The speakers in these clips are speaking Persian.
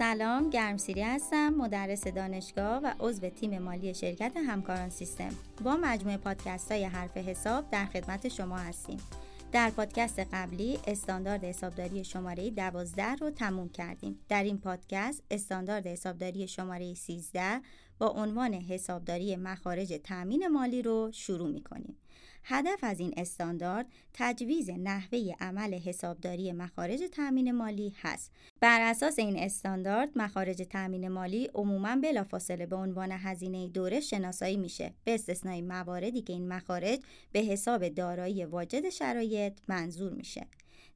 سلام گرمسیری هستم مدرس دانشگاه و عضو تیم مالی شرکت همکاران سیستم. با مجموعه پادکست های حرف حساب در خدمت شما هستیم. در پادکست قبلی استاندارد حسابداری شماره 12 رو تموم کردیم. در این پادکست استاندارد حسابداری شماره 13 با عنوان حسابداری مخارج تأمین مالی رو شروع می کنیم. هدف از این استاندارد تجویز نحوه عمل حسابداری مخارج تأمین مالی هست. بر اساس این استاندارد مخارج تأمین مالی عموما بلافاصله به عنوان هزینه دوره شناسایی میشه به استثنای مواردی که این مخارج به حساب دارایی واجد شرایط منظور میشه.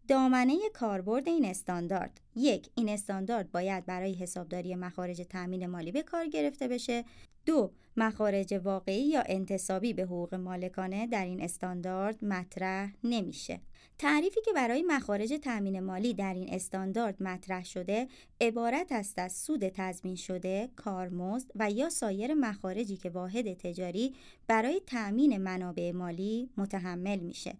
دامنه کاربرد این استاندارد. یک این استاندارد باید برای حسابداری مخارج تأمین مالی به کار گرفته بشه. دو مخارج واقعی یا انتصابی به حقوق مالکانه در این استاندارد مطرح نمیشه. تعریفی که برای مخارج تأمین مالی در این استاندارد مطرح شده عبارت است از سود تضمین شده، کارمزد و یا سایر مخارجی که واحد تجاری برای تأمین منابع مالی متحمل میشه.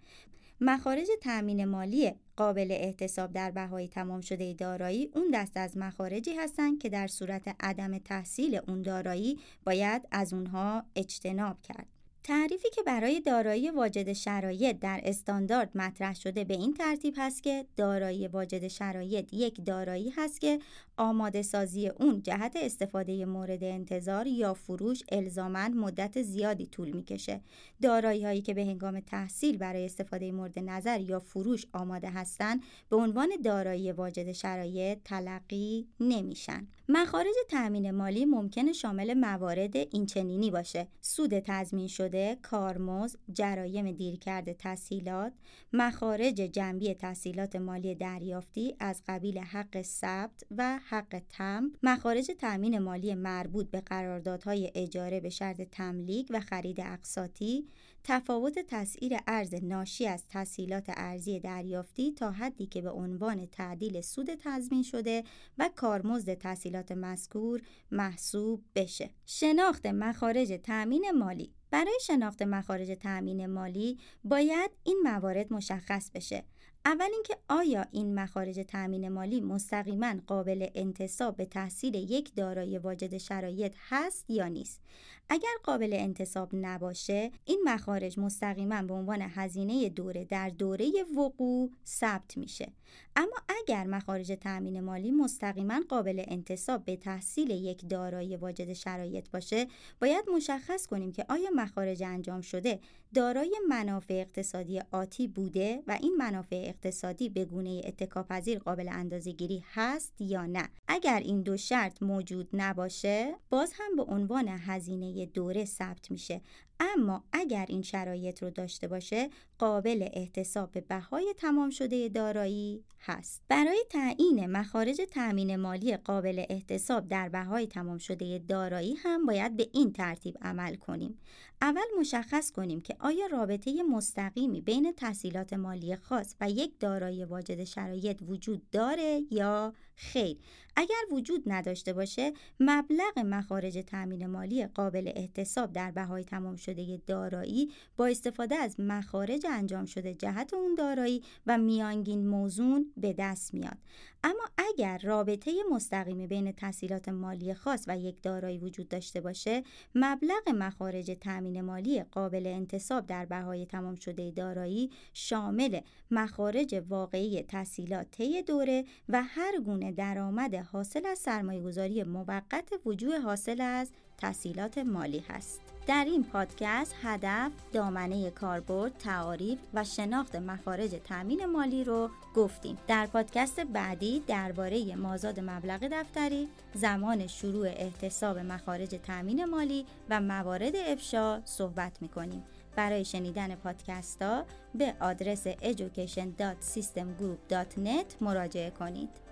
مخارج تأمین مالی قابل احتساب در بهای تمام شده دارایی اون دست از مخارجی هستند که در صورت عدم تحصیل اون دارایی باید از اونها اجتناب کرد. تعریفی که برای دارایی واجد شرایط در استاندارد مطرح شده به این ترتیب هست که دارایی واجد شرایط یک دارایی هست که آماده سازی اون جهت استفاده مورد انتظار یا فروش الزامن مدت زیادی طول می‌کشه. دارایی هایی که به هنگام تحصیل برای استفاده مورد نظر یا فروش آماده هستند به عنوان دارایی واجد شرایط تلقی نمیشن. مخارج تأمین مالی ممکنه شامل موارد اینچنینی باشه. سود تضمین شده کارمزد جرایم دیرکرد تسهیلات مخارج جنبی تسهیلات مالی دریافتی از قبیل حق ثبت و حق تم مخارج تأمین مالی مربوط به قراردادهای اجاره به شرط تملیک و خرید اقساطی تفاوت تسعیر ارز ناشی از تسهیلات ارزی دریافتی تا حدی که به عنوان تعدیل سود تضمین شده و کارمزد تسهیلات مذکور محسوب بشه. شناخت مخارج تأمین مالی برای شناخت مخارج تأمین مالی باید این موارد مشخص بشه. اول اینکه آیا این مخارج تأمین مالی مستقیما قابل انتصاب به تحصیل یک دارایی واجد شرایط هست یا نیست. اگر قابل انتصاب نباشه این مخارج مستقیما به عنوان هزینه دوره در دوره وقوع ثبت میشه. اما اگر مخارج تأمین مالی مستقیما قابل انتصاب به تحصیل یک دارایی واجد شرایط باشه باید مشخص کنیم که آیا مخارج انجام شده دارای منافع اقتصادی آتی بوده و این منافع اقتصادی به گونه اتکاپذیر قابل اندازهگیری هست یا نه. اگر این دو شرط موجود نباشه باز هم به عنوان هزینه دوره ثبت میشه. اما اگر این شرایط رو داشته باشه قابل احتساب به بهای تمام شده دارایی هست. برای تعیین مخارج تأمین مالی قابل احتساب در بهای تمام شده دارایی هم باید به این ترتیب عمل کنیم. اول مشخص کنیم که آیا رابطه مستقیمی بین تحصیلات مالی خاص و یک دارایی واجد شرایط وجود داره یا خیر؟ اگر وجود نداشته باشه مبلغ مخارج تأمین مالی قابل احتساب در بهای تمام شده دارایی با استفاده از مخارج انجام شده جهت اون دارایی و میانگین موزون به دست میاد. اما اگر رابطه مستقیمی بین تحصیلات مالی خاص و یک دارایی وجود داشته باشه مبلغ مخارج تأمین مالی قابل انتصاب در بهای تمام شده دارایی شامل مخارج واقعی تحصیلات طی دوره و هر گونه درآمد حاصل از سرمایه‌گذاری موقت وجوه حاصل از تحصیلات مالی هست. در این پادکست هدف دامنه کاربرد تعاریف و شناخت مخارج تأمین مالی رو گفتیم. در پادکست بعدی درباره مازاد مبلغ دفتری زمان شروع احتساب مخارج تأمین مالی و موارد افشا صحبت می‌کنیم. برای شنیدن پادکست ها به آدرس education.systemgroup.net مراجعه کنید.